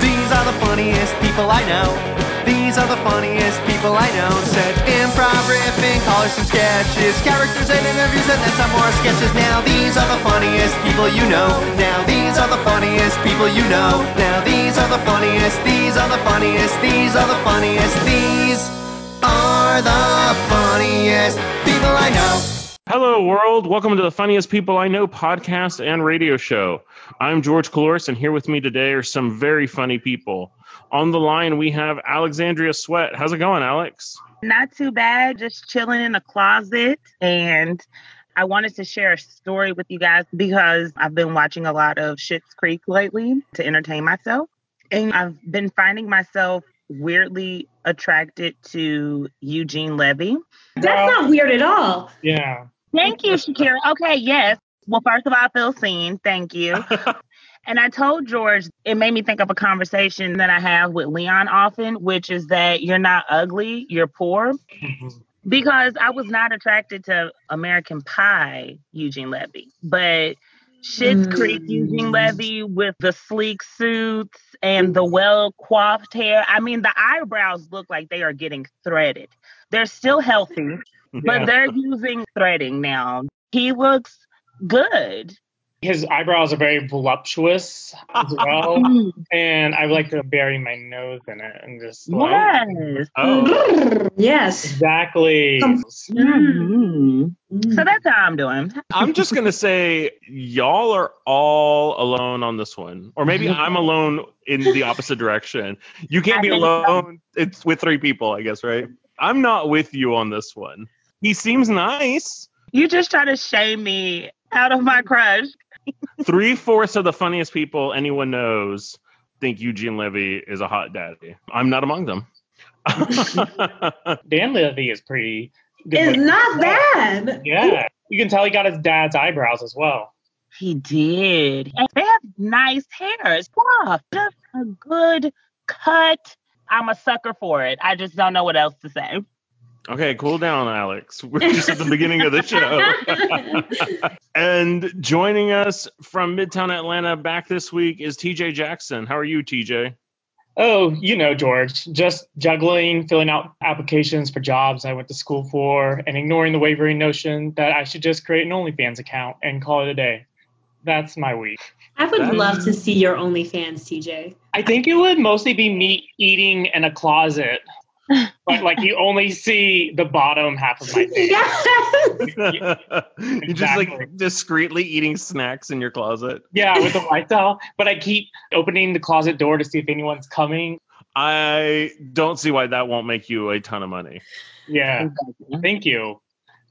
These are the funniest people I know. These are the funniest people I know. Said improv, riffing, callers, some sketches, characters and interviews, and then some more sketches. Now these are the funniest people you know. Now these are the funniest people you know. Now these are the funniest. These are the funniest. These are the funniest. These are the funniest people I know. Hello, world. Welcome to the Funniest People I Know podcast and radio show. I'm George Caloris, and here with me today are some very funny people. On the line, we have Alexandria Sweat. How's it going, Alex? Not too bad, just chilling in a closet. And I wanted to share a story with you guys because I've been watching a lot of Schitt's Creek lately to entertain myself. And I've been finding myself weirdly attracted to Eugene Levy. That's not weird at all. Yeah. Thank you, Shakirah. Okay, yes. Well, first of all, I feel seen. Thank you. and I told George, it made me think of a conversation that I have with Leon often, which is that you're not ugly, you're poor. Because I was not attracted to American Pie, Eugene Levy, but Schitt's Mm. Creek, Eugene Levy with the sleek suits and the well coiffed hair. I mean, the eyebrows look like they are getting threaded. They're still healthy, but they're using threading now. He looks good. His eyebrows are very voluptuous as well. and I like to bury my nose in it and just like Yes. Oh, Yes. exactly. Mhm. So that's how I'm doing. I'm just going to say y'all are all alone on this one. Or maybe I'm alone in the opposite direction. You can't I be think so. alone. It's with three people, I guess, right? I'm not with you on this one. He seems nice. You just try to shame me out of my crush. Three fourths of the funniest people anyone knows think Eugene Levy is a hot daddy. I'm not among them. Dan Levy is pretty good. It's not bad. Yeah. You can tell he got his dad's eyebrows as well. He did. And they have nice hairs. Wow, just a good cut. I'm a sucker for it. I just don't know what else to say. Okay, cool down, Alex. We're just at the beginning of the show. and joining us from Midtown Atlanta back this week is TJ Jackson. How are you, TJ? Oh, you know, George, just juggling, filling out applications for jobs I went to school for, and ignoring the wavering notion that I should just create an OnlyFans account and call it a day. That's my week. I would That- love to see your OnlyFans, TJ. I think it would mostly be me eating in a closet, but like you only see the bottom half of my face. Yes. You're just like discreetly eating snacks in your closet. Yeah, with the lights out. But I keep opening the closet door to see if anyone's coming. I don't see why that won't make you a ton of money. Yeah, thank you.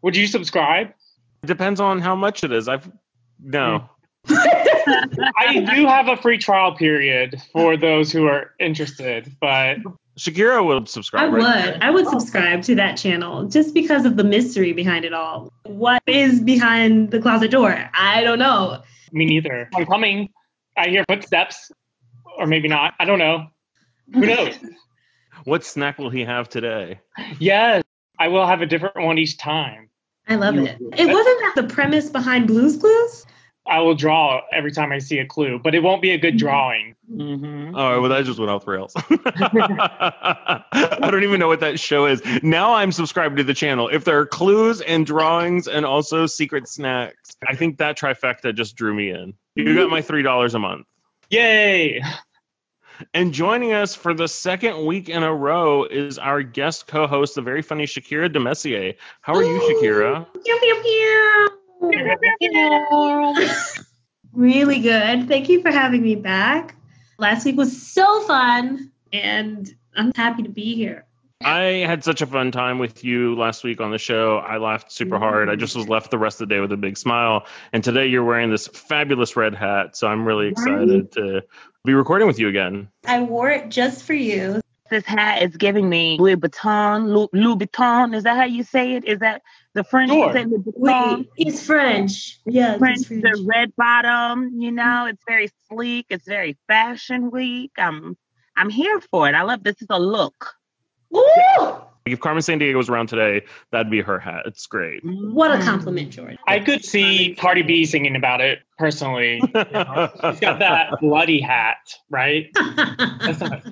Would you subscribe? Depends on how much it is. I've no. I do have a free trial period for those who are interested, but Shakirah would subscribe. I subscribe. would. right? I would subscribe to that channel just because of the mystery behind it all. What is behind the closet door? I don't know. me neither. I'm coming. I hear footsteps, or maybe not. I don't know. Who knows? What snack will he have today? yes, I will have a different one each time. I love You- it. It wasn't that the premise behind Blue's Clues? I will draw every time I see a clue, but it won't be a good drawing. Mhm. All right, well, that just went off the rails. I don't even know what that show is. Now I'm subscribed to the channel. If there are clues and drawings and also secret snacks, I think that trifecta just drew me in. You got my $3 a month. Yay! And joining us for the second week in a row is our guest co host, the very funny Shakirah DeMesier. How are you, Shakirah? Pew, pew, pew. Really good. Thank you for having me back. Last week was so fun, and I'm happy to be here. I had such a fun time with you last week on the show. I laughed super hard. I just was left the rest of the day with a big smile. And today you're wearing this fabulous red hat. So I'm really excited to be recording with you again. I wore it just for you. This hat is giving me Louis Vuitton. Louis, Louis Vuitton. Is that how you say it? Is that the French Sure. say Louis Vuitton? Wait, it's French. Yeah, French, it's French. the red bottom, you know, it's very sleek. It's very fashion week. I'm I'm here for it. I love this is a look. Ooh! If Carmen Sandiego was around today, that'd be her hat. It's great. What a mm. compliment, George. I could see Cardi B singing about it personally. You know, she's got that bloody hat, right? That's not-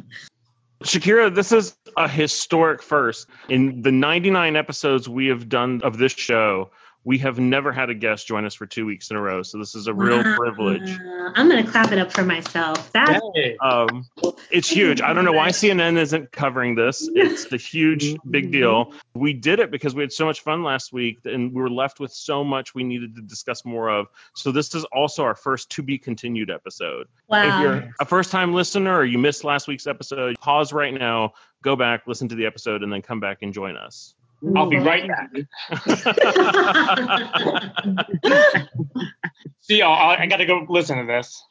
Shakirah, this is a historic first. In the 99 episodes we have done of this show, we have never had a guest join us for two weeks in a row. So this is a real Wow. privilege. I'm gonna clap it up for myself. That's Um, it's huge. I don't know why CNN isn't covering this. It's a huge, big deal. We did it because we had so much fun last week and we were left with so much we needed to discuss more of. So this is also our first to be continued episode. If you're a first time listener or you missed last week's episode, pause right now, go back, listen to the episode, and then come back and join us. I'll be right back. See y'all. I, I got to go listen to this.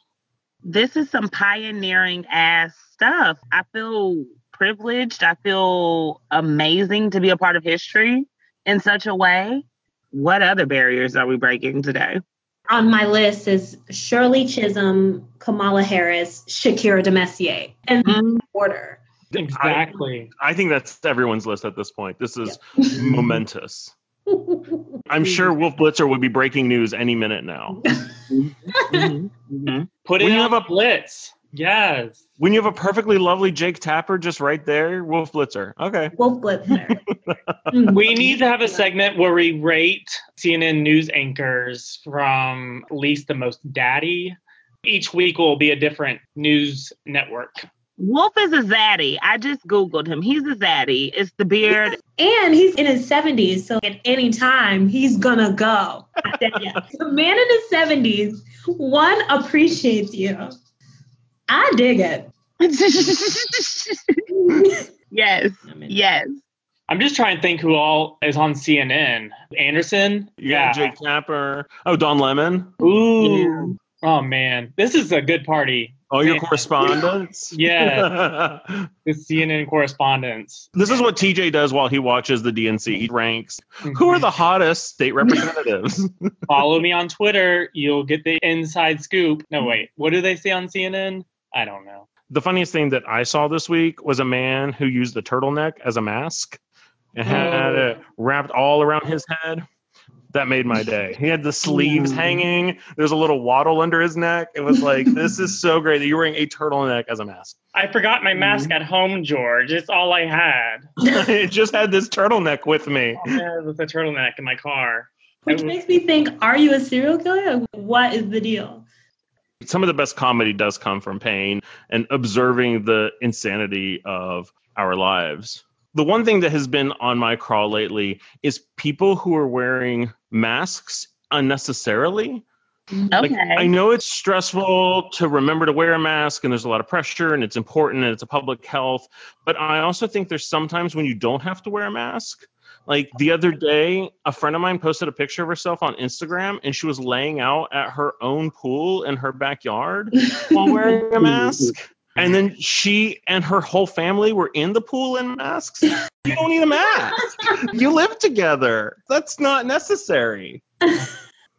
this is some pioneering ass stuff. I feel privileged. I feel amazing to be a part of history in such a way. What other barriers are we breaking today? On my list is Shirley Chisholm, Kamala Harris, Shakirah DeMesier, and Mhm. order. Exactly. I think that's everyone's list at this point. This is momentous. I'm sure Wolf Blitzer would be breaking news any minute now. Mhm. Mhm. Put When it you on have a blitz. Yes. When you have a perfectly lovely Jake Tapper just right there, Wolf Blitzer. Okay. Wolf Blitzer. We need to have a segment where we rate CNN news anchors from least the most daddy. Each week will be a different news network. Wolf is a zaddy. I just Googled him. He's a zaddy. It's the beard. And he's in his 70s, so at any time he's gonna go. I said yes. The man in his 70s, one appreciates you. I dig it. yes. Yes. I'm just trying to think who all is on CNN. Anderson? Yeah. got Jake Tapper. Oh, Don Lemon. Ooh. Oh man, this is a good party. Oh, your correspondence. Yeah, the CNN correspondence. this is what TJ does while he watches the DNC. He ranks who are the mhm. hottest state representatives. Follow me on Twitter. You'll get the inside scoop. No, mm-hmm. wait. What do they say on CNN? I don't know. the funniest thing that I saw this week was a man who used the turtleneck as a mask and had Oh. it wrapped all around his head. That made my day. He had the sleeves hanging. There's a little waddle under his neck. It was like, this is so great that you're wearing a turtleneck as a mask. I forgot my mask mm-hmm. at home, George. It's all I had. it just had this turtleneck with me. Yeah, with a turtleneck in my car. Which makes me think, are you a serial killer? What is the deal? Some of the best comedy does come from pain and observing the insanity of our lives. The one thing that has been on my crawl lately is people who are wearing masks unnecessarily. Like, Okay. I know it's stressful to remember to wear a mask and there's a lot of pressure and it's important and it's a public health. But I also think there's sometimes when you don't have to wear a mask. Like the other day, a friend of mine posted a picture of herself on Instagram and she was laying out at her own pool in her backyard while wearing a mask. And then she and her whole family were in the pool in masks. You don't need a mask. You live together. That's not necessary.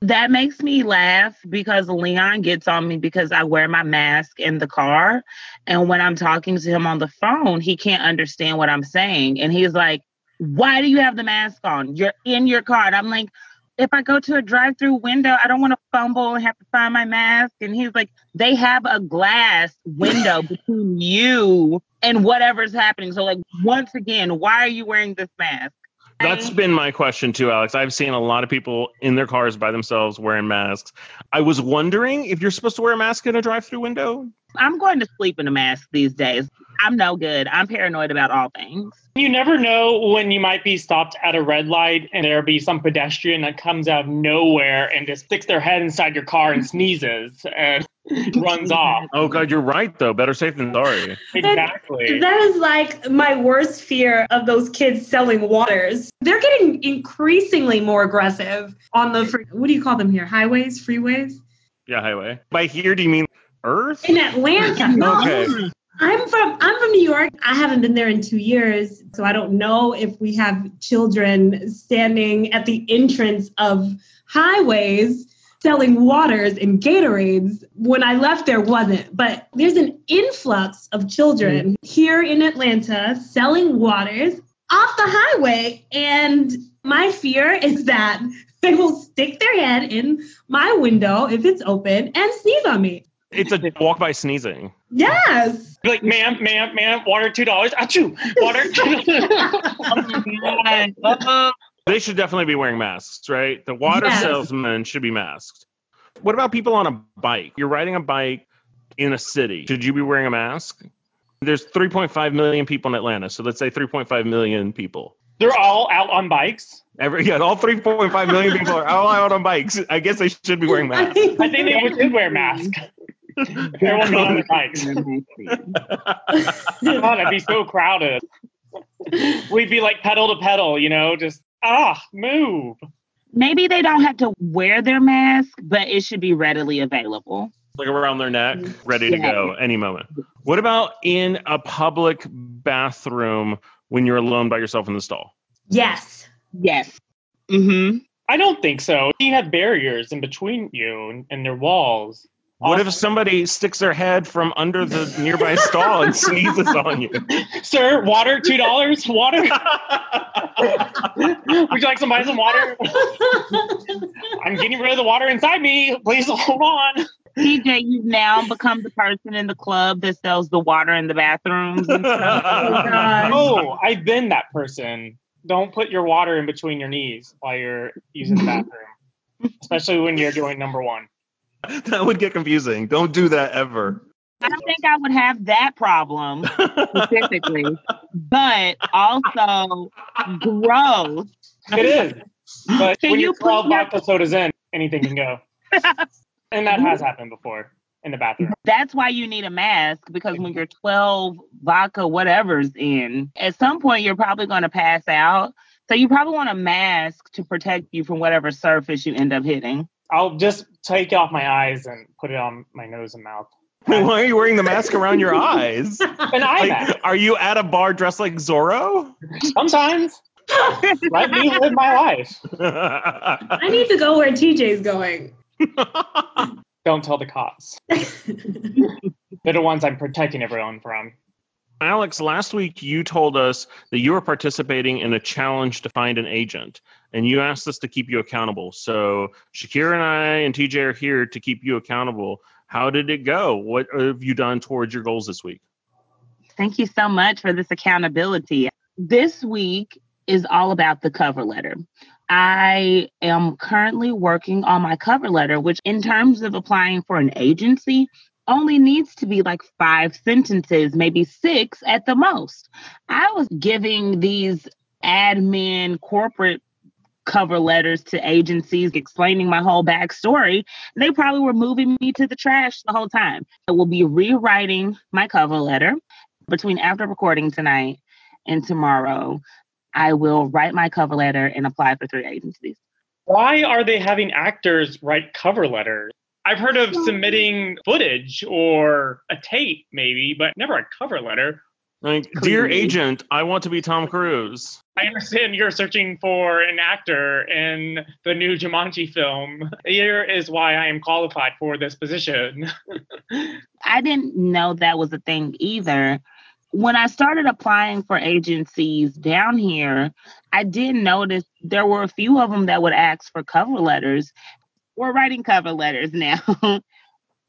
That makes me laugh because Leon gets on me because I wear my mask in the car. And when I'm talking to him on the phone, he can't understand what I'm saying. And he's like, Why do you have the mask on? You're in your car. And I'm like, If I go to a drive through window, I don't want to fumble and have to find my mask. And he's like, They have a glass window between you and whatever's happening. So, like, once again, why are you wearing this mask? That's been my question too, Alex. I've seen a lot of people in their cars by themselves wearing masks. I was wondering if you're supposed to wear a mask in a drive-through window. I'm going to sleep in a mask these days. I'm no good. I'm paranoid about all things. You never know when you might be stopped at a red light and there'll be some pedestrian that comes out of nowhere and just sticks their head inside your car and sneezes and runs off. Oh God, you're right though. Better safe than sorry. Exactly. That is like my worst fear of those kids selling waters. They're getting increasingly more aggressive on the, fr- what do you call them here? Highways, freeways? Yeah, highway. By here, do you mean Earth? In Atlanta. No, Okay. I'm from I'm from New York. I haven't been there in two years, so I don't know if we have children standing at the entrance of highways selling waters and Gatorades. When I left, there wasn't, but there's an influx of children here in Atlanta selling waters off the highway. And my fear is that they will stick their head in my window if it's open and sneeze on me. It's a walk by sneezing. Yes. Be like, ma'am, ma'am, ma'am, water two dollars. Achoo, water. Uh, They should definitely be wearing masks, right? The water Yes. salesmen should be masked. What about people on a bike? You're riding a bike in a city. Should you be wearing a mask? There's 3.5 million people in Atlanta, so let's say 3.5 million people. They're all out on bikes. Every yeah, all 3.5 million people are all out on bikes. I guess they should be wearing masks. I think they should wear masks. Everyone go on their bikes. God, it'd be so crowded. We'd be like pedal to pedal, you know, just ah, move. Maybe they don't have to wear their mask, but it should be readily available. like around their neck, ready to Yeah. go any moment. What about in a public bathroom when you're alone by yourself in the stall? yes. Yes. Mm-hmm. I don't think so. You have barriers in between you and, and their walls. What if somebody sticks their head from under the nearby stall and sneezes on you? Sir, water, two dollars. Water. Would you like some buy some water? I'm getting rid of the water inside me. Please hold on. TJ, you've now become the person in the club that sells the water in the bathrooms. And stuff. Oh, gosh. Oh, I've been that person. Don't put your water in between your knees while you're using the bathroom, especially when you're doing number one. that would get confusing. Don't do that ever. I don't think I would have that problem specifically, but also gross. It is. But Can when you you're 12 your- vodka sodas in, anything can go. and that has happened before in the bathroom. That's why you need a mask because when you're 12 vodka whatever's in, at some point you're probably going to pass out. So you probably want a mask to protect you from whatever surface you end up hitting. I'll just take off my eyes and put it on my nose and mouth. Why are you wearing the mask around your eyes? An eye mask. Are you at a bar dressed like Zorro? Sometimes. Let me live my life. I need to go where TJ's going. Don't tell the cops. They're the ones I'm protecting everyone from. Alex, last week you told us that you were participating in a challenge to find an agent, and you asked us to keep you accountable. So Shakirah and I and TJ are here to keep you accountable. How did it go? What have you done towards your goals this week? Thank you so much for this accountability. This week is all about the cover letter. I am currently working on my cover letter, which, in terms of applying for an agency, only needs to be like five sentences, maybe six at the most. I was giving these admin corporate cover letters to agencies explaining my whole backstory. They probably were moving me to the trash the whole time. I will be rewriting my cover letter between after recording tonight and tomorrow. I will write my cover letter and apply for three agencies. Why are they having actors write cover letters? I've heard of submitting footage or a tape, maybe, but never a cover letter. Like, dear agent, I want to be Tom Cruise. I understand you're searching for an actor in the new Jumanji film. Here is why I am qualified for this position. I didn't know that was a thing either. When I started applying for agencies down here, I did notice there were a few of them that would ask for cover letters. We're writing cover letters now.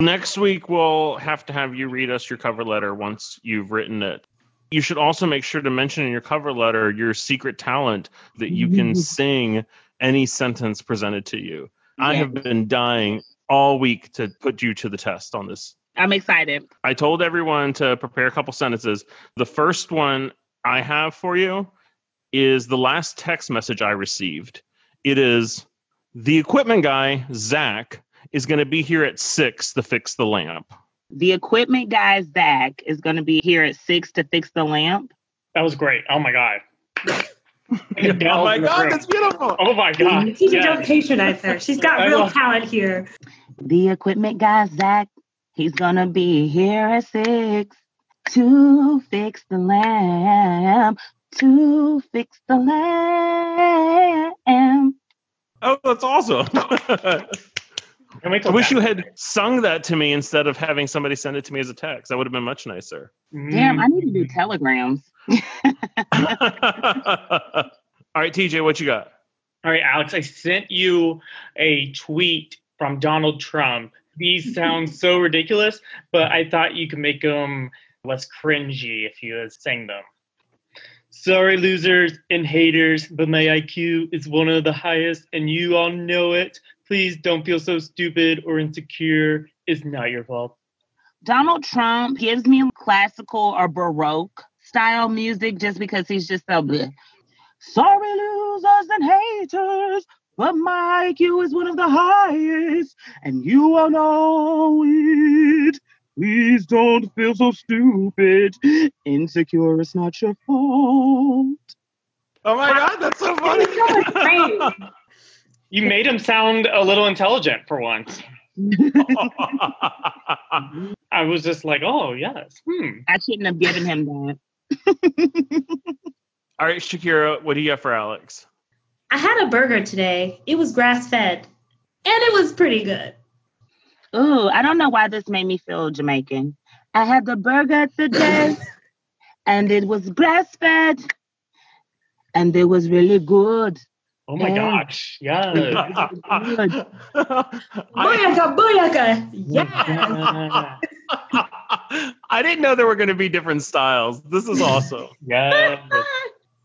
Next week, we'll have to have you read us your cover letter once you've written it. You should also make sure to mention in your cover letter your secret talent that you can mm-hmm. sing any sentence presented to you. I have been dying all week to put you to the test on this. I'm excited. I told everyone to prepare a couple sentences. The first one I have for you is the last text message I received. It is the equipment guy, Zach, is going to be here at six to fix the lamp. The equipment guy, Zach, is going to be here at six to fix the lamp. That was great. Oh my god. oh my oh God, that's beautiful. Oh my god. TJ, Yes. don't patronize her. She's got real love- talent here. The equipment guy, Zach, he's going to be here at six to fix the lamp, to fix the lamp. Oh, that's awesome. Can we I wish you that? had sung that to me instead of having somebody send it to me as a text. That would have been much nicer. Damn, Mm. I need to do telegrams. All right, TJ, what you got? All right, Alex, I sent you a tweet from Donald Trump. These sound so ridiculous, but I thought you could make them less cringy if you sang them. Sorry, losers and haters, but my IQ is one of the highest, and you all know it. Please don't feel so stupid or insecure. It's not your fault. Donald Trump gives me classical or baroque style music just because he's just so good. Sorry, losers and haters, but my IQ is one of the highest, and you all know it. Please don't feel so stupid. Insecure is not your fault. Oh my god, that's so funny. You made him sound a little intelligent for once. I was just like, oh, yes. Hmm. I shouldn't have given him that. All right, Shakirah, what do you got for Alex? I had a burger today. It was grass fed, and it was pretty good. Ooh, I don't know why this made me feel Jamaican. I had the burger today, and it was grass fed, and it was really good. Oh my Yeah. gosh. Yes. Good. Booyaka, booyaka. Yeah. I didn't know there were going to be different styles. This is awesome. Yes.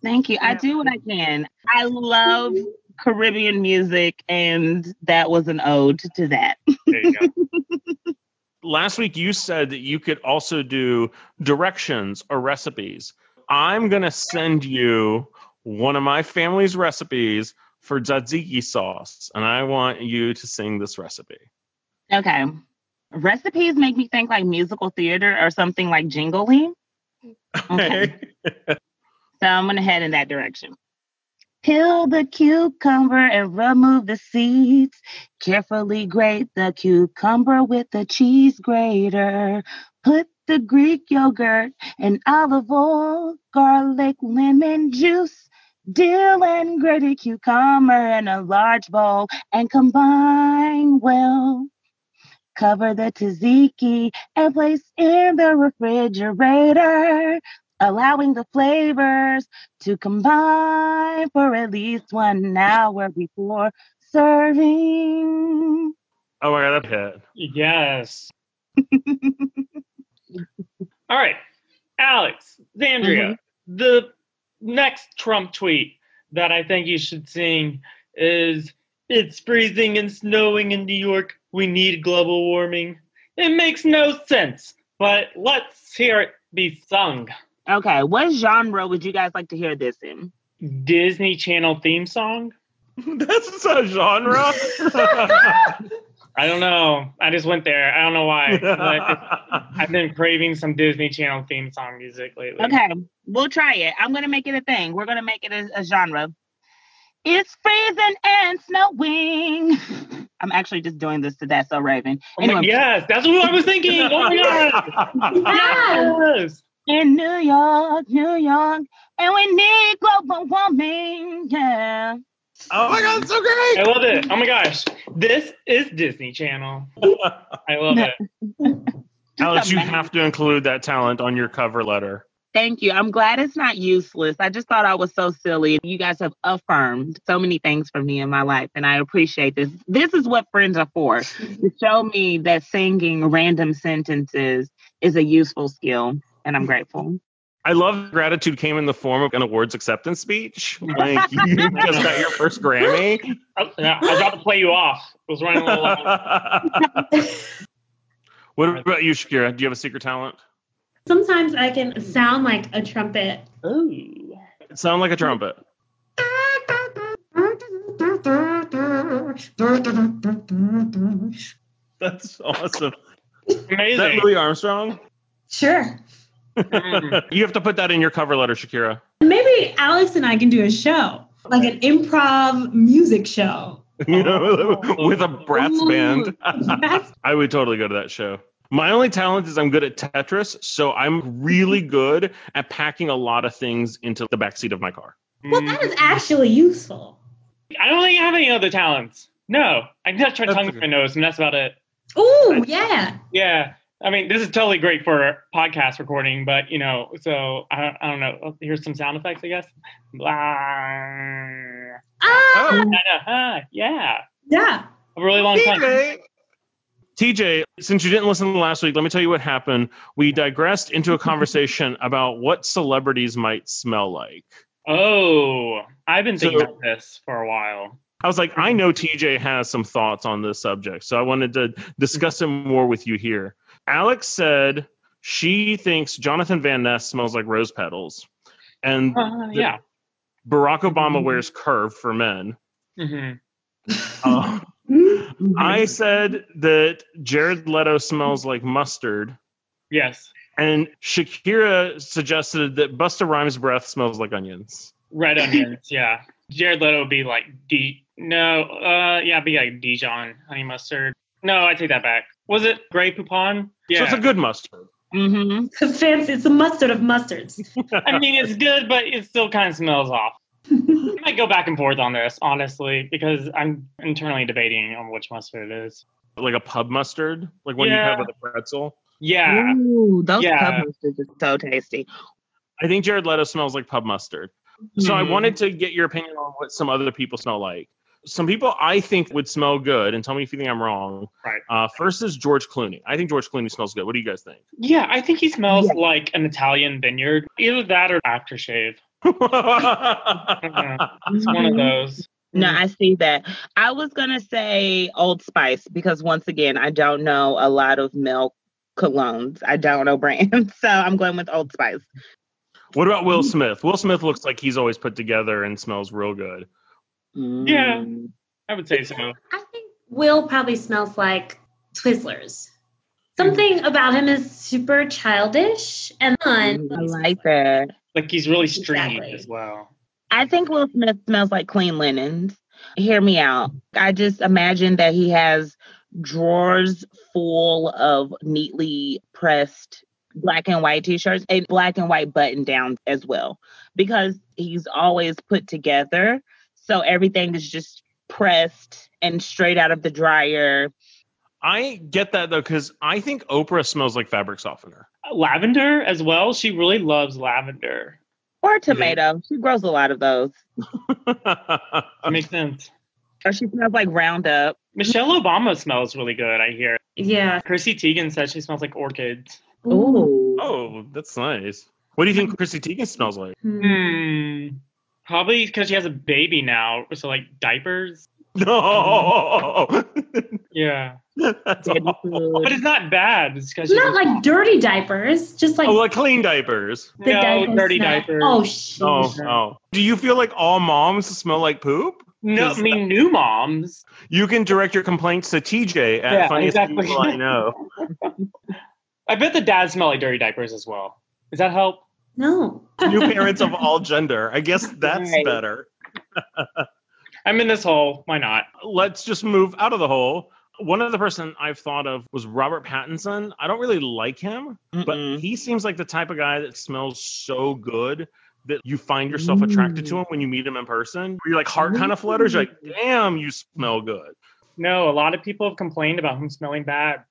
Thank you. I do what I can. I love Caribbean music, and that was an ode to that. There you go. Last week you said that you could also do directions or recipes. I'm going to send you one of my family's recipes for tzatziki sauce, and I want you to sing this recipe. Okay. Recipes make me think like musical theater or something like jingly. Okay. So I'm going to head in that direction. Peel the cucumber and remove the seeds. Carefully grate the cucumber with a cheese grater. Put the Greek yogurt and olive oil, garlic, lemon juice, dill, and grated cucumber in a large bowl and combine well. Cover the tzatziki and place in the refrigerator allowing the flavors to combine for at least one hour before serving. Oh my god, that hit. Yes. All right. Alex, Zandria, mm-hmm. the next Trump tweet that I think you should sing is It's freezing and snowing in New York. We need global warming. It makes no sense, but let's hear it be sung. Okay, what genre would you guys like to hear this in? Disney Channel theme song? That's a genre. I don't know. I just went there. I don't know why. But I've been craving some Disney Channel theme song music lately. Okay, we'll try it. I'm gonna make it a thing. We're gonna make it a, a genre. It's freezing and snowing. I'm actually just doing this to that So Raven. Oh my- yes, that's what I was thinking. Oh my god. Yes. in New York, New York, and we need global warming. Yeah. Oh my god, it's so great. I love it. Oh my gosh. This is Disney Channel. I love it. Alex, you have to include that talent on your cover letter. Thank you. I'm glad it's not useless. I just thought I was so silly. You guys have affirmed so many things for me in my life, and I appreciate this. This is what friends are for to show me that singing random sentences is a useful skill, and I'm grateful. I love gratitude came in the form of an awards acceptance speech. Like you just got your first Grammy. Oh, I was about to play you off. It was running a little long. what about you, Shakirah? Do you have a secret talent? Sometimes I can sound like a trumpet. Ooh. Sound like a trumpet. That's awesome. Is that Amazing. Louis Armstrong? Sure. You have to put that in your cover letter, Shakirah. Maybe Alex and I can do a show, like an improv music show. You know, with a brass band. I would totally go to that show. My only talent is I'm good at Tetris, so I'm really good at packing a lot of things into the backseat of my car. well, that is actually useful. I don't think I have any other talents. No. I can touch my That's tongue with okay. my nose, and that's about it. Ooh, yeah. Yeah. I mean, this is totally great for podcast recording, but you know, so I don't, I don't know. Here's some sound effects, I guess. Blah. Ah, Ah, yeah, yeah. a really long time. TJ, TJ, since you didn't listen to last week, let me tell you what happened. We digressed into a conversation about what celebrities might smell like. Oh, I've been thinking So- about this for a while. I was like, I know TJ has some thoughts on this subject, so I wanted to discuss it more with you here. Alex said she thinks Jonathan Van Ness smells like rose petals, and Uh, yeah. Barack Obama wears curve for men. hmm Uh, Mm. I said that Jared Leto smells like mustard, Yes. and Shakirah suggested that Busta Rhymes' breath smells like onions. Red onions. yeah. Jared Leto would be like D. No. Uh. Yeah. Be like Dijon honey mustard. No, I take that back. Was it Grey Poupon? Yeah. So it's a good mustard. Mm-hmm. It's a fancy. It's a mustard of mustards. I mean, it's good, but it still kind of smells off. I might go back and forth on this, honestly, because I'm internally debating on which mustard it is. like a pub mustard, like one you have with a pretzel. Yeah. Ooh, those Yeah. pub mustards are so tasty. I think Jared Leto smells like pub mustard. So I Mhm. wanted to get your opinion on what some other people smell like. Some people I think would smell good, and tell me if you think I'm wrong. Right. Uh, first is George Clooney. I think George Clooney smells good. What do you guys think? Yeah, I think he smells Yeah. like an Italian vineyard. Either that or aftershave. It's one of those. No, I see that. I was gonna say Old Spice because once again, I don't know a lot of milk colognes. I don't know brands, so I'm going with Old Spice. what about Will Smith? Will Smith looks like he's always put together and smells real good. Yeah. Mm. I would say so. I think Will probably smells like Twizzlers. Something about him is super childish and fun. I like that. Like he's really stringy Exactly. as well. I think Will Smith smells like clean linens. Hear me out. I just imagine that he has drawers full of neatly pressed black and white t-shirts and black and white button downs as well because he's always put together so everything is just pressed and straight out of the dryer I get that though, because I think Oprah smells like fabric softener. Uh, lavender as well. She really loves lavender. or tomato she grows a lot of those That makes sense. or she smells like roundup Michelle Obama smells really good, I hear. Yeah. Chrissy Teigen says she smells like orchids. Ooh. oh, that's nice. What do you think hmm. Chrissy Teigen smells like? Hmm. hmm. Probably because she has a baby now. So like diapers. No. Yeah. That's Baby awful. food. But it's not bad. It's because not like dirty diapers, just like Oh, like clean diapers. the no, diapers dirty smell. diapers. Oh shit. Oh, oh. Do you feel like all moms smell like poop? no, I mean new moms. You can direct your complaints to TJ at Yeah, funniest exactly. people I know. I bet the dads smell like dirty diapers as well. Does that help? No. New parents of all gender. I guess that's Right. better. I'm in this hole. Why not? Let's just move out of the hole. One other person I've thought of was Robert Pattinson. I don't really like him, but Mm-mm. he seems like the type of guy that smells so good that you find yourself attracted to mm. him when you meet him in person. Your like heart kind of flutters. You're like, mm. damn, you smell good. No, a lot of people have complained about him smelling bad.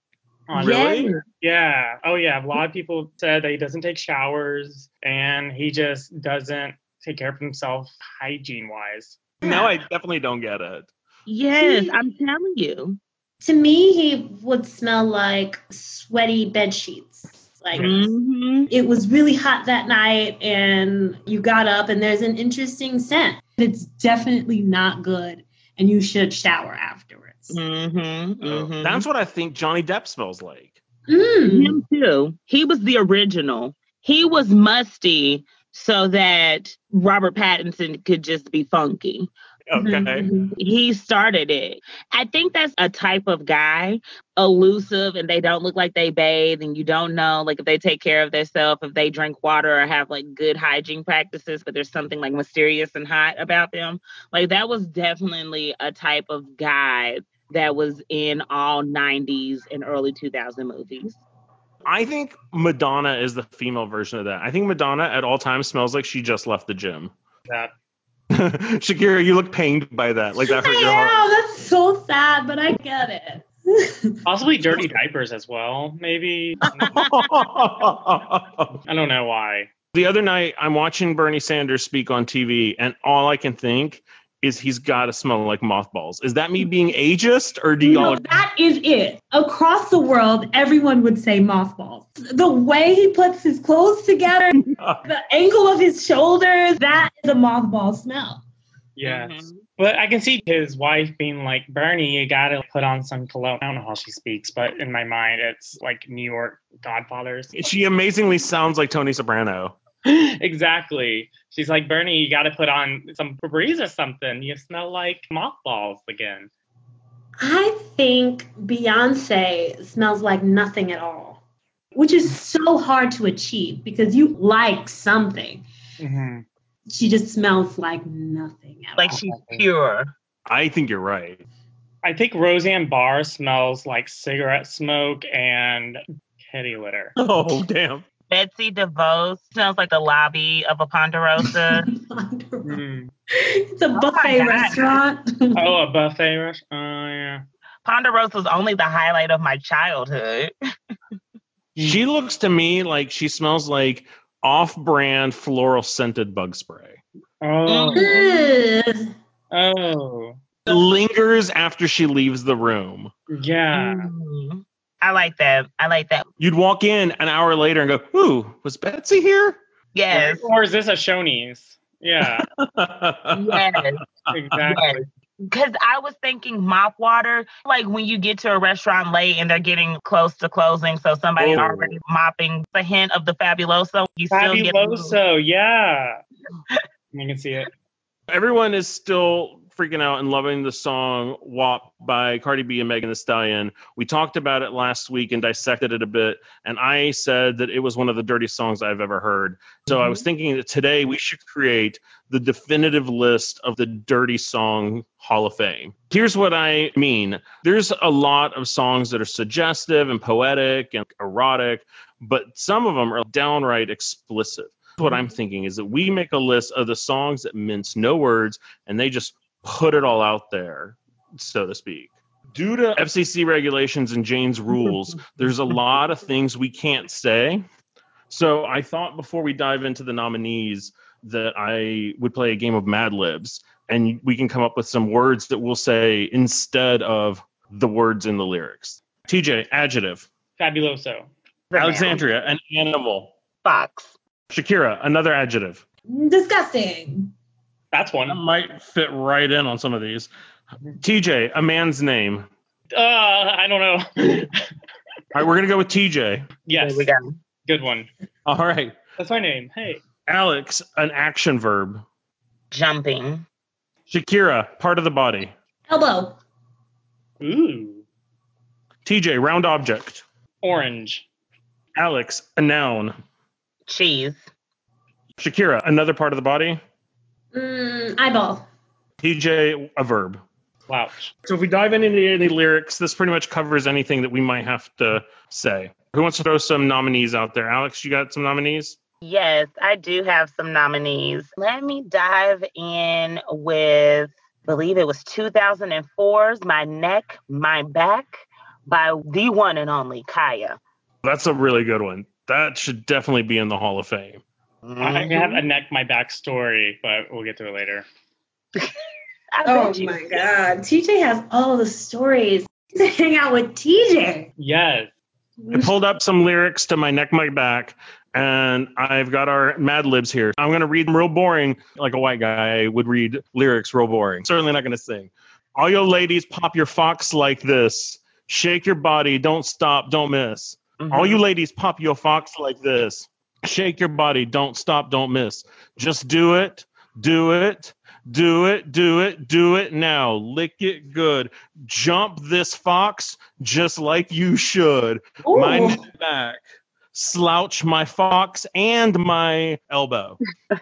On Really? Yes. Yeah. Oh, yeah. A lot of people said that he doesn't take showers and he just doesn't take care of himself hygiene wise. Now I definitely don't get it. Yes, See? I'm telling you. To me, he would smell like sweaty bed sheets. Like Mhm. it was really hot that night, and you got up, and there's an interesting scent. It's definitely not good, and you should shower afterwards. Mhm. Mhm. That's what I think Johnny Depp smells like. Mm. him too. He was the original. He was musty so that Robert Pattinson could just be funky. Okay. Mhm. He started it. I think that's a type of guy, elusive, and they don't look like they bathe, and you don't know like if they take care of themselves, if they drink water or have like good hygiene practices, but there's something like mysterious and hot about them. Like that was definitely a type of guy that was in all 90s and early 2000 movies. I think Madonna is the female version of that. I think Madonna at all times smells like she just left the gym. That Shakirah, you look pained by that. Like that hurt your I heart. know, that's so sad, but I get it. Possibly dirty diapers as well, maybe. I don't know why. the other night, I'm watching Bernie Sanders speak on TV, and all I can think is he's got to smell like mothballs. Is that me being ageist, or do y'all? No, that is it. Across the world, everyone would say mothballs. The way he puts his clothes together, the angle of his shoulders, that is a mothball smell. Yes. Mhm. But I can see his wife being like, Bernie, you gotta put on some cologne. I don't know how she speaks, but in my mind, it's like New York Godfathers. She amazingly sounds like Tony Soprano. exactly. She's like, Bernie, you gotta put on some Febreze or something. You smell like mothballs again. I think Beyonce smells like nothing at all, which is so hard to achieve because you like something. Mm-hmm. She just smells like nothing at Like all. she's pure. I think you're right. I think Roseanne Barr smells like cigarette smoke and kitty litter. Oh damn. Betsy DeVos smells like the lobby of a Ponderosa. Mm. it's a buffet God. restaurant. Oh, a buffet rush? Oh, yeah. Ponderosa was only the highlight of my childhood. She looks to me like she smells like off-brand floral scented bug spray. Oh, Ugh. oh, lingers after she leaves the room. yeah. Mm. I like that. I like that. You'd walk in an hour later and go, "Ooh, was Betsy here?" Yes. Or is this a Shoney's? Yeah, Yes. exactly. Because I was thinking mop water, like when you get to a restaurant late and they're getting close to closing, so somebody's Oh. already mopping the hint of the fabuloso. You still get Fabuloso, yeah. I can see it. Everyone is still freaking out and loving the song WAP by Cardi B and Megan Thee Stallion. We talked about it last week and dissected it a bit, and I said that it was one of the dirtiest songs I've ever heard. So I was mm-hmm. thinking that today we should create the definitive list of the dirty song Hall of Fame. Here's what I mean there's a lot of songs that are suggestive and poetic and erotic, but some of them are downright explicit. What I'm mm-hmm. thinking is that we make a list of the songs that mince no words and they just put it all out there, so to speak. Due to FCC regulations and Jane's rules, there's a lot of things we can't say. So I thought before we dive into the nominees that I would play a game of Mad Libs and we can come up with some words that we'll say instead of the words in the lyrics. TJ, adjective. Fabuloso. Alexandria, an animal. Fox. Shakirah, another adjective. Disgusting. That's one. That one. might fit right in on some of these. TJ, a man's name. Uh, I don't know. All right, we're gonna go with TJ. yes, There we go. good one. All right, That's my name. Hey. Alex, an action verb. Jumping. Shakirah, part of the body. Elbow. Ooh. TJ, round object. Orange. Alex, a noun. Cheese. Shakirah, another part of the body. Mm, eyeball. TJ, a verb. Slouch. So if we dive into any lyrics, this pretty much covers anything that we might have to say. Who wants to throw some nominees out there? Alex, you got some nominees? Yes, I do have some nominees. Let me dive in with, believe it was 2004's My Neck, My Back by the one and only Khia. That's a really good one. That should definitely be in the Hall of Fame. I have a neck my back story, but we'll get to it later. Oh you- my God. TJ has all the stories. To hang out with TJ. Yes. I pulled up some lyrics to my neck, my back, and I've got our Mad Libs here. I'm going to read them real boring, like a white guy would read lyrics real boring. Certainly not going to sing. All you ladies, pop your fox like this. Shake your body, don't stop, don't miss. Mhm. All you ladies, pop your fox like this. Shake your body, don't stop, don't miss. Just do it, do it, do it, do it, do it now. Lick it good. Jump this fox just like you should. Ooh. My neck back. Slouch my fox and my elbow.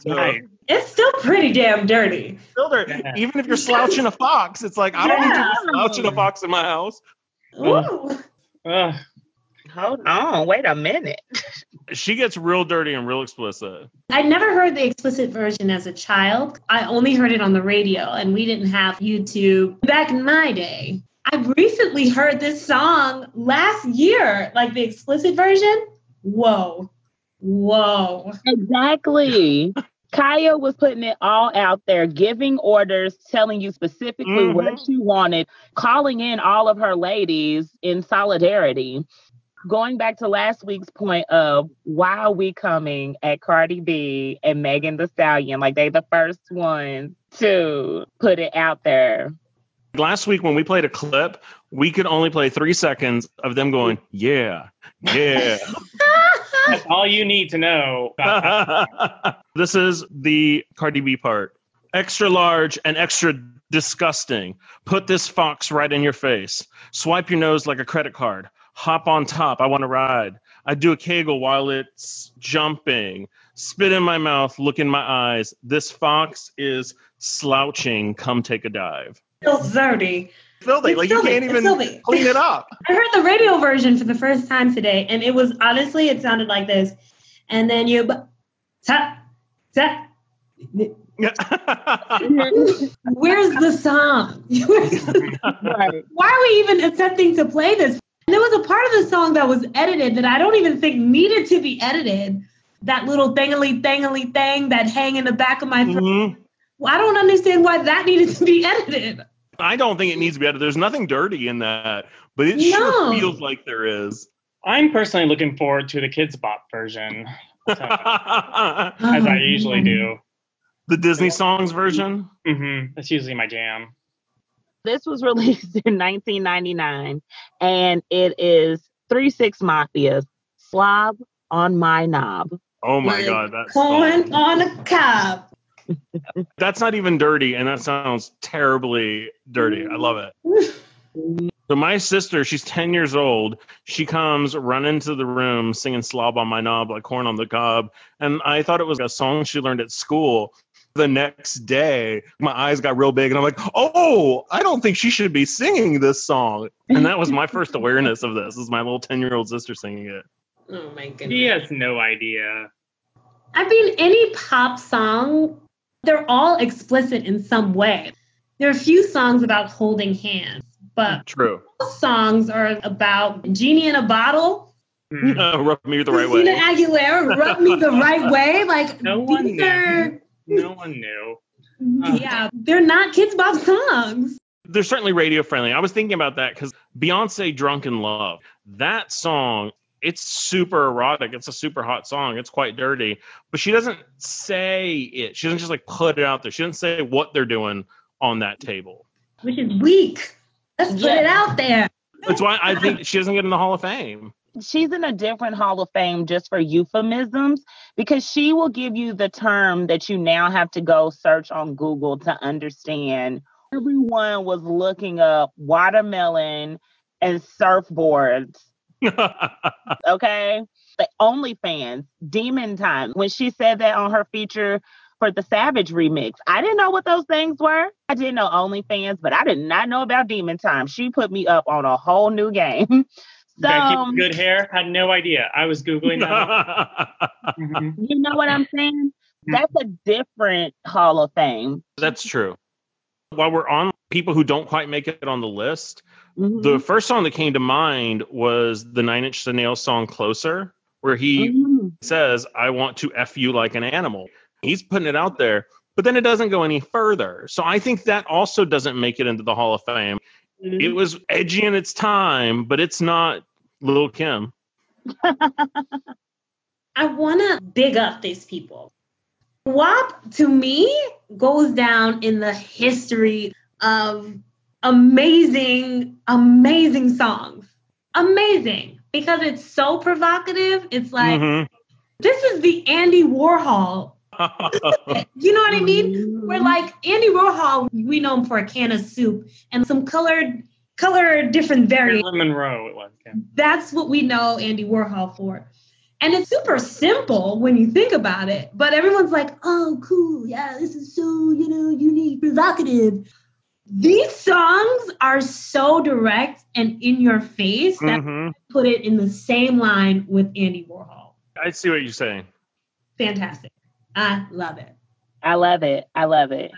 So, It's still pretty damn dirty. still there. Yeah. Even if you're slouching a fox, it's like I don't need you to Yeah. be slouching a fox in my house. Ooh. Ugh. Hold on, wait a minute. She gets real dirty and real explicit. I never heard the explicit version as a child. I only heard it on the radio, and we didn't have YouTube back in my day. I recently heard this song last year, like the explicit version. Whoa. Whoa. Exactly. Khia was putting it all out there, giving orders, telling you specifically Mhm. what she wanted, calling in all of her ladies in solidarity. Going back to last week's point of why are we coming at Cardi B and Megan Thee Stallion? Like they the first ones to put it out there. Last week when we played a clip, we could only play three seconds of them going, yeah, yeah. That's all you need to know. This is the Cardi B part. Extra large and extra disgusting. Put this fox right in your face. Swipe your nose like a credit card. Hop on top. I want to ride. I do a kegel while it's jumping. Spit in my mouth. Look in my eyes. This fox is slouching. Come take a dive. Feels dirty. Filthy. It's Like you can't even filthy. clean it up. I heard the radio version for the first time today, and it was honestly, it sounded like this. And then you, bu- tap, tap. Where's the song? Why are we even attempting to play this? And there was a part of the song that was edited that I don't even think needed to be edited. That little thingly thingly thing that hang in the back of my throat. Mhm. Well, I don't understand why that needed to be edited. I don't think it needs to be edited. There's nothing dirty in that, but it No. sure feels like there is. I'm personally looking forward to the Kidz Bop version, as I usually do. the Disney songs version. hmm That's usually my jam. This was released in 1999 and it is 3 6 Mafia Slob on My Knob. Oh my Like god, that's Corn on a cob. that's not even dirty, and that sounds terribly dirty. I love it. So my sister, she's ten years old. She comes running into the room singing "Slob on My Knob" like corn on the cob, and I thought it was a song she learned at school. The next day, my eyes got real big, and I'm like, "Oh, I don't think she should be singing this song." And that was my first awareness of this. Is my little ten year old sister singing it? Oh my goodness. He has no idea. I mean, any pop song, they're all explicit in some way. There are a few songs about holding hands, but True. songs are about genie in a bottle. Hmm. Rub me the right Christina way. Aguilera, rub me the right way. Like No one these are, No one knew. yeah, um, they're not Kidz Bop songs. they're certainly radio friendly. I was thinking about that because Beyonce "Drunk in Love," that song, it's super erotic. It's a super hot song. It's quite dirty, but she doesn't say it. She doesn't just like put it out there. She doesn't say what they're doing on that table. which is weak. Let's put it out there. That's why I think she doesn't get in the Hall of Fame. She's in a different Hall of Fame just for euphemisms because she will give you the term that you now have to go search on Google to understand. Everyone was looking up watermelon and surfboards okay? The OnlyFans, Demon Time. When she said that on her feature for the Savage remix, I didn't know what those things were. I didn't know OnlyFans, but I did not know about Demon Time. She put me up on a whole new game. so Gotta keep good hair. Had no idea. I was googling that. Mhm. you know what I'm saying? That's a different Hall of Fame. That's true. While we're on people who don't quite make it on the list, Mhm. the first song that came to mind was the Nine Inch Nails song "Closer," where he Mhm. says, I want to F you like an animal. He's putting it out there, but then it doesn't go any further. So I think that also doesn't make it into the Hall of Fame. It was edgy in its time, but it's not Lil Kim. I want to big up these people. WAP to me goes down in the history of amazing, amazing songs. Amazing. Because it's so provocative. It's like, Mhm. this is the Andy Warhol. You know what I mean? We're like Andy Warhol, we know him for a can of soup and some colored, color different variants. Marilyn Monroe, it was. Yeah. That's what we know Andy Warhol for. And it's super simple when you think about it, but everyone's like, oh, cool. Yeah, this is so, you know, unique, provocative. These songs are so direct and in your face that Mhm. put it in the same line with Andy Warhol. I see what you're saying. Fantastic. I love it. I love it. I love it.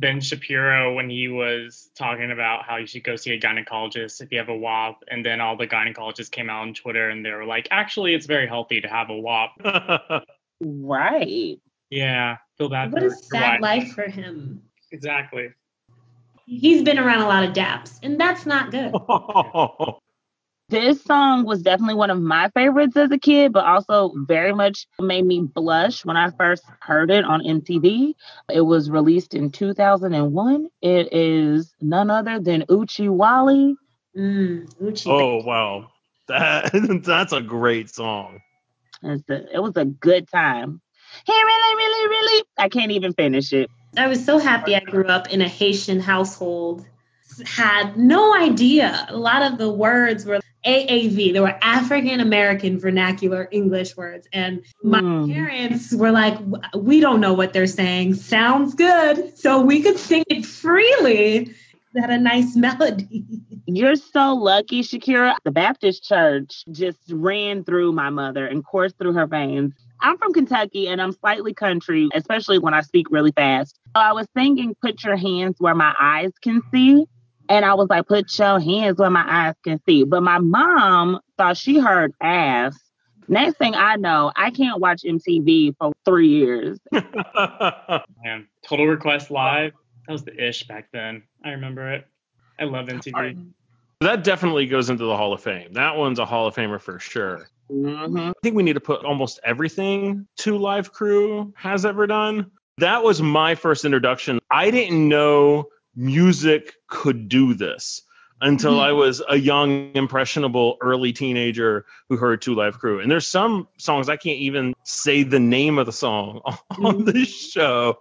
Ben Shapiro when he was talking about how you should go see a gynecologist if you have a WAP, and then all the gynecologists came out on Twitter and they were like, actually, it's very healthy to have a WAP. Right. Yeah, feel bad. What for a sad wife. life for him. Exactly. He's been around a lot of daps, and that's not good. This song was definitely one of my favorites as a kid, but also very much made me blush when I first heard it on MTV. It was released in 2001. It is none other than Oochie Wally. Mm, Oochie. oh wow, that that's a great song. It's the- It was a good time. He really, really, really. I can't even finish it. I was so happy I grew up in a Haitian household. Had no idea. A lot of the words were AAV. They were African American vernacular English words. And my Hmm. parents were like, we don't know what they're saying. Sounds good. So we could sing it freely. It had a nice melody. You're so lucky, Shakirah. The Baptist church just ran through my mother and coursed through her veins. I'm from Kentucky and I'm slightly country, especially when I speak really fast. So I was singing, Put Your Hands Where My Eyes Can See. And I was like, Put your hands where my eyes can see. But my mom thought she heard ass. Next thing I know, I can't watch MTV for three years. Man, Total Request Live. That was the ish back then. I remember it. I love MTV. that definitely goes into the Hall of Fame. That one's a Hall of Famer for sure. Mhm. I think we need to put almost everything Two Live Crew has ever done. That was my first introduction. I didn't know music could do this until Mhm. I was a young, impressionable, early teenager who heard Two Live Crew. And there's some songs I can't even say the name of the song on this show.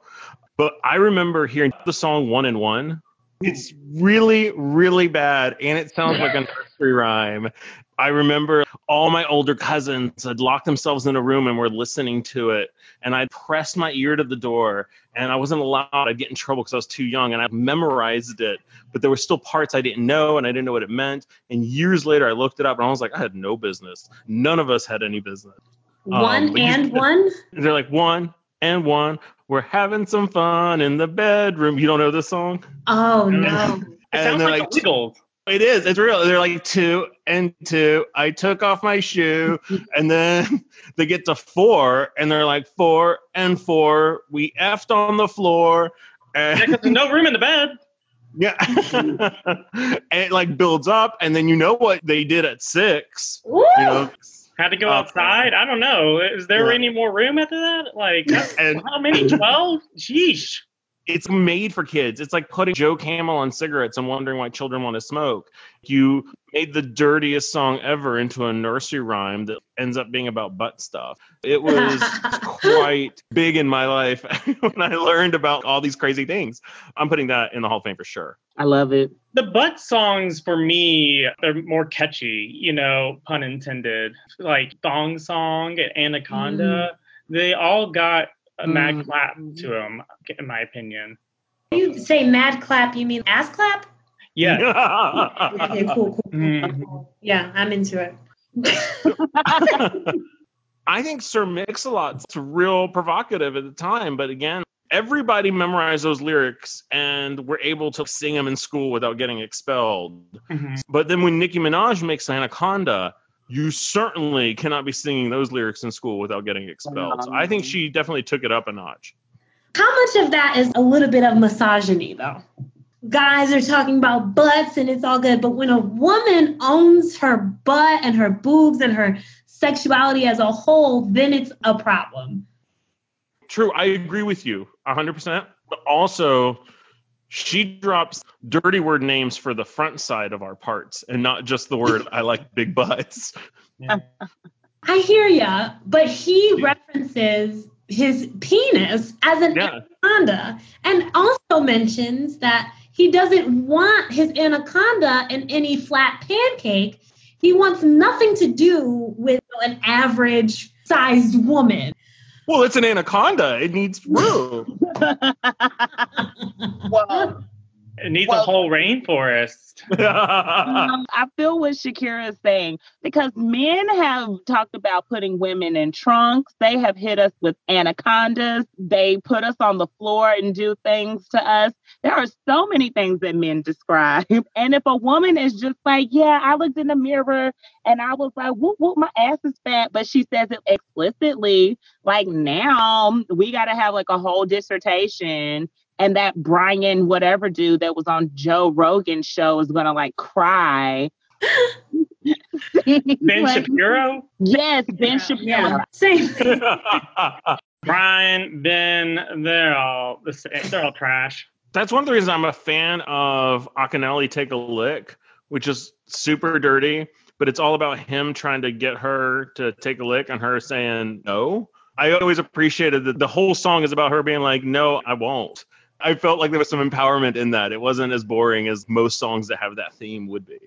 But I remember hearing the song One and One. It's really, really bad, and it sounds like a nursery rhyme. I remember all my older cousins had locked themselves in a room and were listening to it. And I pressed my ear to the door, and I wasn't allowed. I'd get in trouble because I was too young, and I memorized it. But there were still parts I didn't know, and I didn't know what it meant. And years later, I looked it up, and I was like, I had no business. None of us had any business. Um, one but you- and one? They're like, one and one. We're having some fun in the bedroom. You don't know this song? Oh, no. It sounds they're like, like, Wiggles. It is. It's real. They're like two and two. I took off my shoe, and then they get to four, and they're like four and four. We effed on the floor, Yeah, and 'cause there's no room in the bed. yeah, and it like builds up, and then you know what they did at six. You know, Had to go Uh, outside. I don't know. Is there Yeah. any more room after that? Like, and how many? Twelve? Sheesh. It's made for kids. It's like putting Joe Camel on cigarettes and wondering why children want to smoke. You made the dirtiest song ever into a nursery rhyme that ends up being about butt stuff. It was quite big in my life when I learned about all these crazy things. I'm putting that in the Hall of Fame for sure. I love it. The butt songs for me, they're more catchy, you know, pun intended. Like Thong Song and Anaconda, mm. they all got a mad Mm. clap to him, in my opinion. you say mad clap, you mean ass clap? Yeah. Okay, cool, cool, cool. Mhm. Yeah, I'm into it. I think Sir Mix-a-Lot's real provocative at the time, but again, everybody memorized those lyrics and were able to sing them in school without getting expelled. Mhm. But then when Nicki Minaj makes Anaconda, you certainly cannot be singing those lyrics in school without getting expelled. So I think she definitely took it up a notch. How much of that is a little bit of misogyny, though? Guys are talking about butts and it's all good, but when a woman owns her butt and her boobs and her sexuality as a whole, then it's a problem. True, I agree with you 100%. But also, she drops dirty word names for the front side of our parts and not just the word I like big butts. Yeah. I hear ya, but he references his penis as an Yeah. anaconda and also mentions that he doesn't want his anaconda in any flat pancake. He wants nothing to do with an average sized woman. Well, it's an anaconda. It needs room. Well, It needs Well- a whole rainforest. Um, I feel what Shakirah is saying because men have talked about putting women in trunks. They have hit us with anacondas. They put us on the floor and do things to us. There are so many things that men describe. And if a woman is just like, yeah, I looked in the mirror and I was like, whoop, whoop, my ass is fat, but she says it explicitly, like now we got to have like a whole dissertation and that Brian whatever dude that was on Joe Rogan's show is gonna like cry. Ben Like, Shapiro, Yes, Ben Shapiro. Yeah. Same. Brian, Ben, they're all the same. They're all trash. That's one of the reasons I'm a fan of Akinyele Take a Lick, which is super dirty, but it's all about him trying to get her to take a lick and her saying no. I always appreciated that the whole song is about her being like, no, I won't. I felt like there was some empowerment in that. It wasn't as boring as most songs that have that theme would be.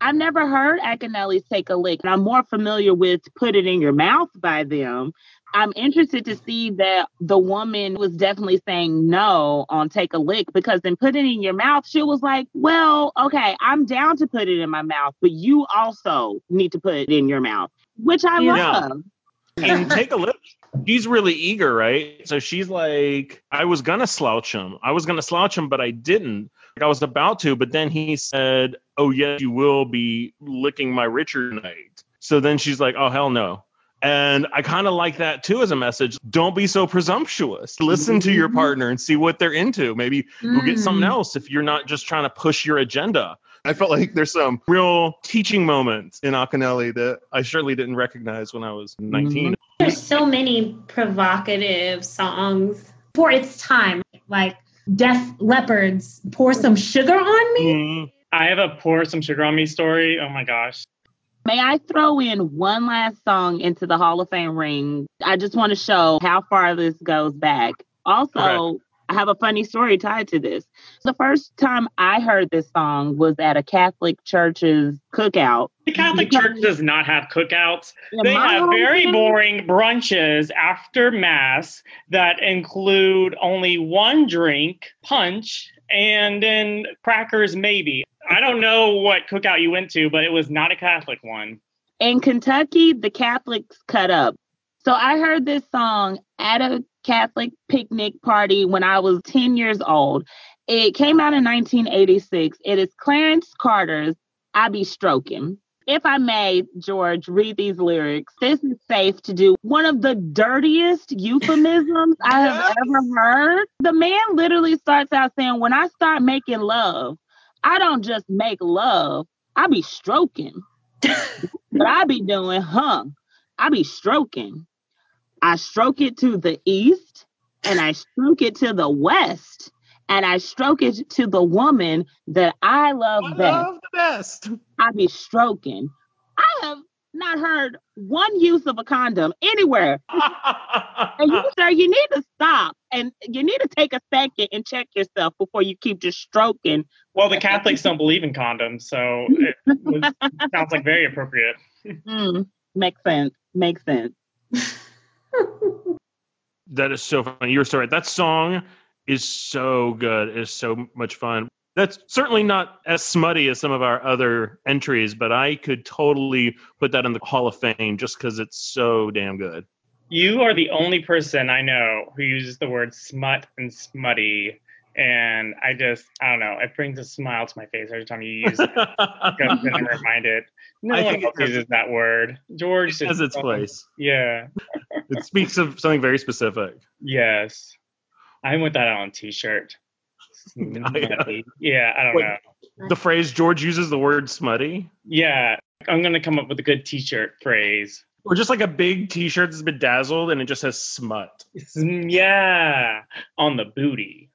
I've never heard Akinyele's Take a Lick, and I'm more familiar with Put It in Your Mouth by them. I'm interested to see that the woman was definitely saying no on Take a Lick because then Put It in Your Mouth, she was like, Well, okay, I'm down to put it in my mouth, but you also need to put it in your mouth, which I Yeah. love. And take a look. She's really eager, right? So she's like, I was gonna slouch him. I was gonna slouch him, but I didn't. Like, I was about to, but then he said, Oh yes, you will be licking my Richard night. So then she's like, Oh hell no. And I kind of like that too as a message. Don't be so presumptuous. Listen to your partner and see what they're into. Maybe you'll get something Mm. else if you're not just trying to push your agenda. I felt like there's some real teaching moments in Akinyele that I surely didn't recognize when I was 19. There's so many provocative songs for its time, like Def Leppard's, Pour Some Sugar on Me. Mm, I have a pour some sugar on me story. Oh my gosh. May I throw in one last song into the Hall of Fame ring? I just want to show how far this goes back. Also, Okay. I have a funny story tied to this. The first time I heard this song was at a Catholic church's cookout. The Catholic Church does not have cookouts. In They have very hometown- boring brunches after Mass that include only one drink, punch, and then crackers, maybe. I don't know what cookout you went to, but it was not a Catholic one. In Kentucky, the Catholics cut up. So I heard this song at a Catholic picnic party when I was 10 years old. It came out in 1986. It is Clarence Carter's I Be Stroking. If I may, George, read these lyrics. This is safe to do. One of the dirtiest euphemisms I have ever heard. The man literally starts out saying, When I start making love, I don't just make love, I be stroking. what I be doing, huh? I be stroking. I stroke it to the east and I stroke it to the west and I stroke it to the woman that I love I best. love the best. I be stroking. I have not heard one use of a condom anywhere. And you, sir, you need to stop and you need to take a second and check yourself before you keep just stroking. Well, the Catholics don't believe in condoms, so it was, sounds like very appropriate. Mm, makes sense. Makes sense. That is so funny. You're so right. That song is so good. It is so much fun. That's certainly not as smutty as some of our other entries, but I could totally put that in the Hall of Fame just because it's so damn good. You are the only person I know who uses the word smut and smutty. And I just, I don't know, it brings a smile to my face every time you use it. Because then I'm reminded, no I one else uses that word. George it has its place. Yeah. It speaks of something very specific. Yes. I want that on a t-shirt. Yeah, I don't Wait. know. The phrase George uses the word smutty, Yeah, I'm gonna come up with a good t-shirt phrase. or just like a big T-shirt that's bedazzled and it just says smut. Yeah, on the booty.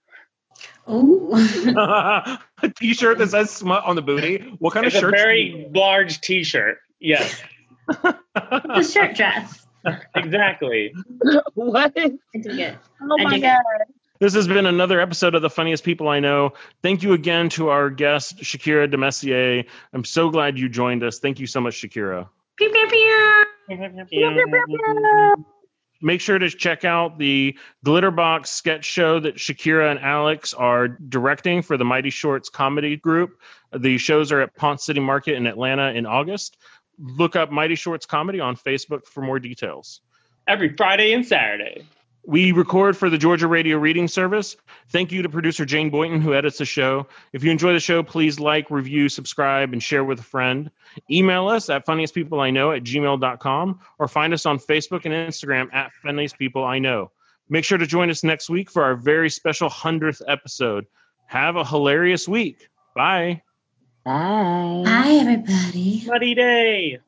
Oh, a T-shirt that says smut on the booty. What kind It's of a shirt? very large t-shirt. Yes, the shirt dress. exactly. what? I dig it. Oh I my dig it. God. This has been another episode of the funniest people I know. Thank you again to our guest Shakirah DeMesier. I'm so glad you joined us. Thank you so much, Shakirah. Pew, pew, pew. Make sure to check out the Glitter Box sketch show that Shakirah and Alex are directing for the Mighty Shorts comedy group. The shows are at Ponce City Market in Atlanta in August. Look up Mighty Shorts Comedy on Facebook for more details. Every Friday and Saturday. We record for the Georgia Radio Reading Service. Thank you to producer Jane Boynton, who edits the show. If you enjoy the show, please like, review, subscribe, and share with a friend. Email us at funniestpeopleiknow at gmail.com or find us on Facebook and Instagram at funniestpeopleiknow. Make sure to join us next week for our very special 100th episode. Have a hilarious week. Bye. Bye. Bye, everybody. Bloody day.